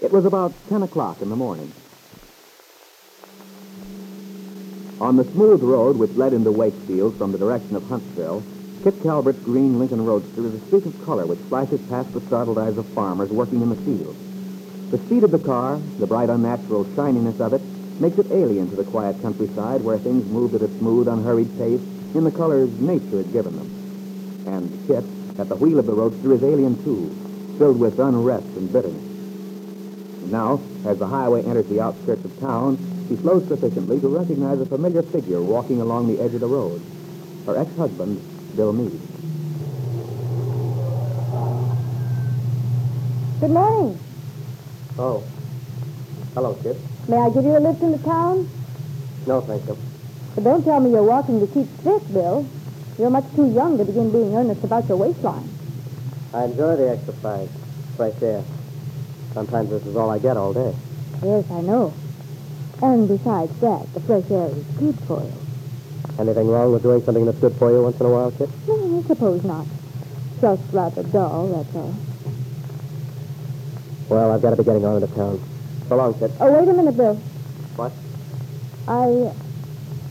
It was about 10 o'clock in the morning. On the smooth road which led into Wakefield from the direction of Huntsville, Kit Calvert's green Lincoln Roadster is a streak of color which flashes past the startled eyes of farmers working in the fields. The speed of the car, the bright unnatural shininess of it, makes it alien to the quiet countryside where things move at a smooth, unhurried pace in the colors nature had given them. And Kit, at the wheel of the Roadster, is alien too, filled with unrest and bitterness. Now, as the highway enters the outskirts of town, she slows sufficiently to recognize a familiar figure walking along the edge of the road. Her ex-husband, Bill Meade. Good morning. Oh. Hello, Kit. May I give you a lift into town? No, thank you. But don't tell me you're walking to keep fit, Bill. You're much too young to begin being earnest about your waistline. I enjoy the exercise. Right air. Sometimes this is all I get all day. Yes, I know. And besides that, the fresh air is good for you. Anything wrong with doing something that's good for you once in a while, Kit? No, I suppose not. Just rather dull, that's all. Well, I've got to be getting on into town. So long, Kit. Oh, wait a minute, Bill. What? I...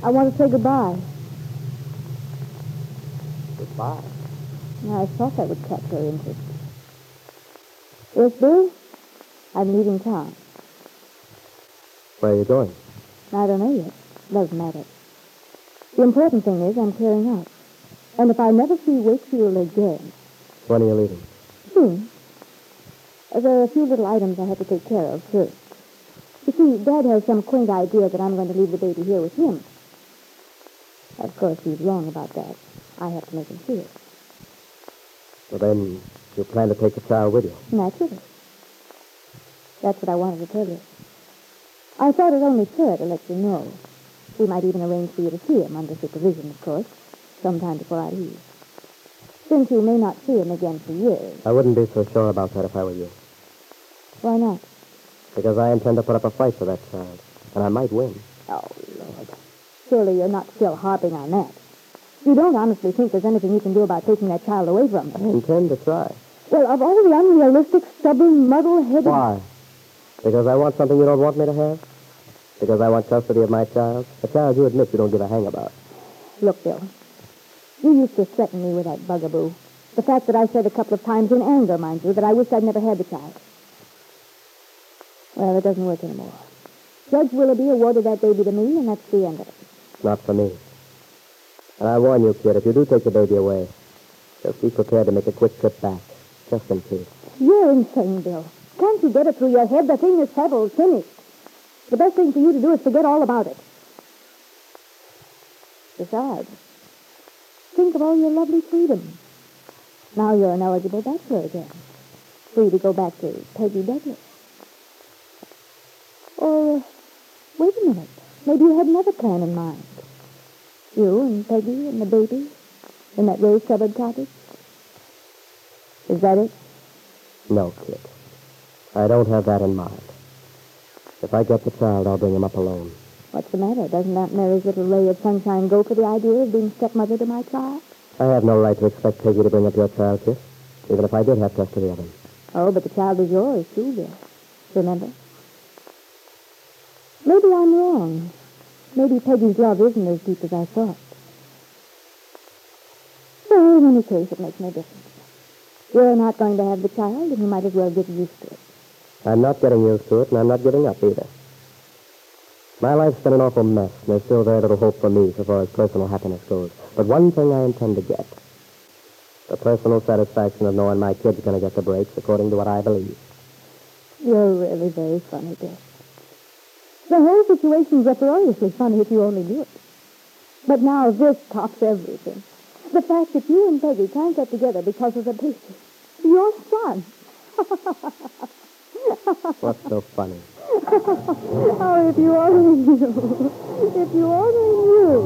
I want to say goodbye. Goodbye. I thought that would catch your interest. Yes, Bill? I'm leaving town. Where are you going? I don't know yet. Doesn't matter. The important thing is I'm clearing out. And if I never see Wakefield again, When are you leaving? soon, there are a few little items I have to take care of first. You see, Dad has some quaint idea that I'm going to leave the baby here with him. Of course, he's wrong about that. I have to make him see it. Well, then, you plan to take the child with you. Naturally. That's what I wanted to tell you. I thought it only fair to let you know. We might even arrange for you to see him, under supervision, of course, sometime before I leave. Since you may not see him again for years. I wouldn't be so sure about that if I were you. Why not? Because I intend to put up a fight for that child. And I might win. Oh, Lord. Surely you're not still harping on that. You don't honestly think there's anything you can do about taking that child away from I intend to try. Well, of all the unrealistic, stubborn, muddle-headed... Why? Because I want something you don't want me to have? Because I want custody of my child? A child you admit you don't give a hang about. Look, Bill, you used to threaten me with that bugaboo. The fact that I said a couple of times in anger, mind you, that I wished I'd never had the child. Well, it doesn't work anymore. Judge Willoughby awarded that baby to me, and that's the end of it. Not for me. And I warn you, Kit, if you do take the baby away, just be prepared to make a quick trip back. Just in case. You're insane, Bill. Can't you get it through your head? The thing is settled, finished. The best thing for you to do is forget all about it. Besides, think of all your lovely freedom. Now you're an eligible bachelor again. Free to go back to Peggy Douglas. Or, wait a minute. Maybe you had another plan in mind. You and Peggy and the baby in that rose-covered cottage? Is that it? No, Kit. I don't have that in mind. If I get the child, I'll bring him up alone. What's the matter? Doesn't Aunt Mary's little ray of sunshine go for the idea of being stepmother to my child? I have no right to expect Peggy to bring up your child, Kit. Even if I did have custody of him. Oh, but the child is yours, too, Bill. Remember? Maybe I'm wrong. Maybe Peggy's love isn't as deep as I thought. Well, in any case, it makes no difference. You're not going to have the child, and you might as well get used to it. I'm not getting used to it, and I'm not giving up either. My life's been an awful mess, and there's still very little hope for me so far as personal happiness goes. But one thing I intend to get. The personal satisfaction of knowing my kid's going to get the breaks according to what I believe. You're really very funny, Dick. The whole situation's uproariously funny if you only knew it. But now this tops everything. The fact that you and Peggy can't get together because of the baby. Your son. What's so funny? oh, if you only knew. If you only knew.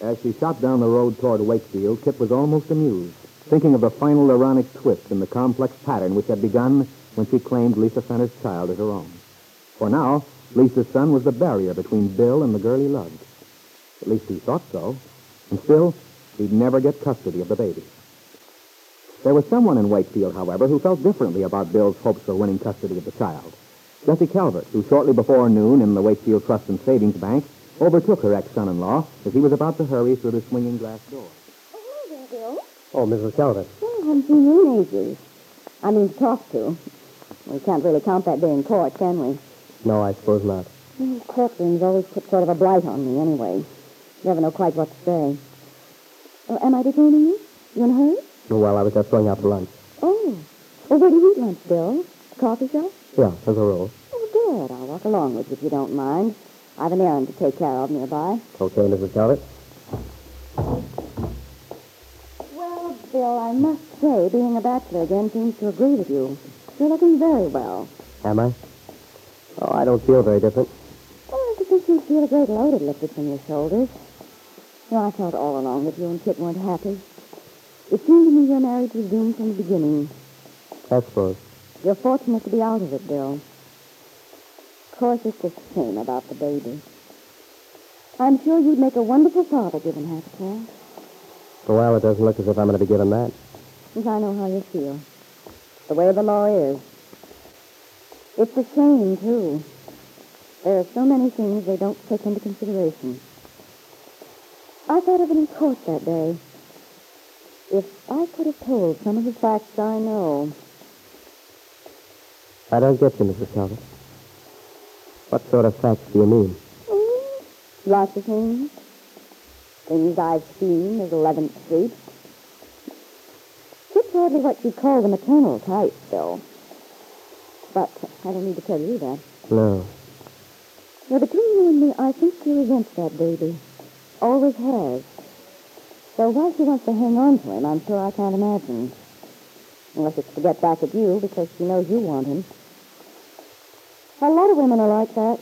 As she shot down the road toward Wakefield, Kit was almost amused, thinking of the final ironic twist in the complex pattern which had begun when she claimed Lisa Fenner's child as her own. For now, Lisa's son was the barrier between Bill and the girl he loved. At least he thought so. And still, he'd never get custody of the baby. There was someone in Wakefield, however, who felt differently about Bill's hopes for winning custody of the child. Jessie Calvert, who shortly before noon in the Wakefield Trust and Savings Bank overtook her ex-son-in-law as he was about to hurry through the swinging glass door. Oh, there, Bill. Oh, Mrs. Calvert. I haven't seen you in ages. I mean, to talk to. We can't really count that day in court, can we? No, I suppose not. Well, courtrooms always put sort of a blight on me anyway. You never know quite what to say. Oh, am I detaining you? You in a hurry? Well, I was just going out to lunch. Oh. Well, where do you eat lunch, Bill? Coffee shop? Yeah, as a rule. Oh, good. I'll walk along with you if you don't mind. I've an errand to take care of nearby. Okay, Mrs. Calvert. Well, Bill, I must say, being a bachelor again seems to agree with you. You're looking very well. Am I? Oh, I don't feel very different. Well, I think you'd feel a great load lifted from your shoulders. You know, I felt all along that you and Kit weren't happy. It seemed to me your marriage was doomed from the beginning. I suppose. You're fortunate to be out of it, Bill. Of course, it's just a shame about the baby. I'm sure you'd make a wonderful father given half a chance. Well, it doesn't look as if I'm going to be given that. Yes, I know how you feel. The way the law is. It's a shame, too. There are so many things they don't take into consideration. I thought of it in court that day. If I could have told some of the facts I know, I don't get you, Mrs. Calvert. What sort of facts do you mean? mm, lots of things. Things I've seen as 11th Street. It's hardly what you'd call the maternal type, Bill. But I don't need to tell you that. No. Well, between you and me, I think she resents that baby. Always has. So why she wants to hang on to him, I'm sure I can't imagine. Unless it's to get back at you because she knows you want him. A lot of women are like that.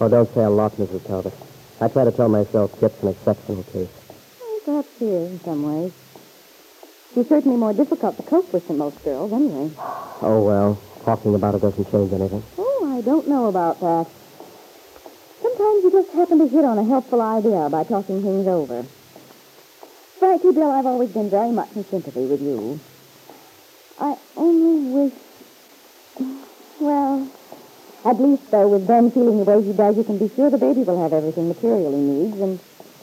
Oh, don't say a lot, Mrs. Calvert. I try to tell myself Kit's an exceptional case. Well, perhaps she is in some ways. She's certainly more difficult to cope with than most girls, anyway. Oh, well, talking about it doesn't change anything. Oh, I don't know about that. Sometimes you just happen to hit on a helpful idea by talking things over. Frankly, Bill, I've always been very much in sympathy with you. I only wish. Well, at least, though, with Ben feeling the way he does, you can be sure the baby will have everything material he needs, and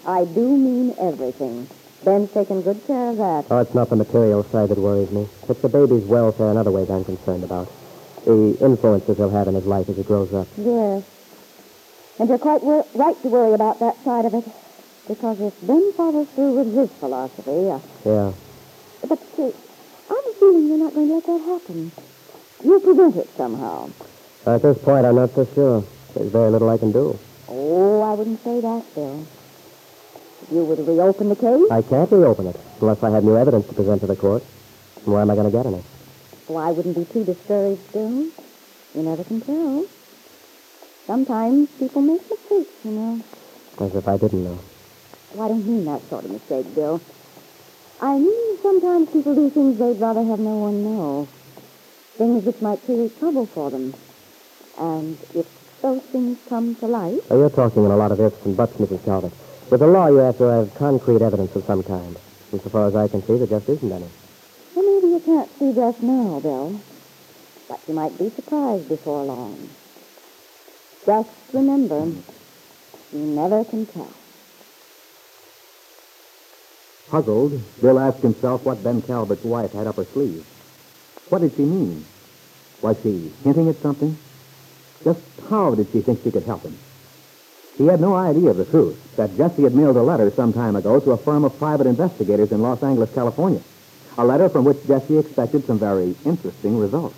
I do mean everything. Ben's taken good care of that. Oh, it's not the material side that worries me. It's the baby's welfare in other ways I'm concerned about. The influences he'll have in his life as he grows up. Yes. And you're quite wor- right to worry about that side of it. Because if Ben follows through with his philosophy, uh, Yeah. but uh, I'm feeling you're not going to let that happen. You'll prevent it somehow. At this point, I'm not so sure. There's very little I can do. Oh, I wouldn't say that, Bill. If you were to reopen the case, I can't reopen it unless I have new evidence to present to the court. And where am I going to get any? well, I wouldn't be too discouraged, Bill. You never can tell. Sometimes people make mistakes, you know. As if I didn't know. Oh, I don't mean that sort of mistake, Bill. I mean sometimes people do things they'd rather have no one know. Things which might create trouble for them. And if those things come to light, Oh, you're talking in a lot of ifs and buts, Mrs. Calvert. With the law, you have to have concrete evidence of some kind. And so far as I can see, there just isn't any. well, maybe you can't see just now, Bill. But you might be surprised before long. Just remember, you never can tell. Puzzled, Bill asked himself what Ben Calvert's wife had up her sleeve. What did she mean? Was she hinting at something? Just how did she think she could help him? He had no idea of the truth, that Jessie had mailed a letter some time ago to a firm of private investigators in Los Angeles, California. A letter from which Jessie expected some very interesting results.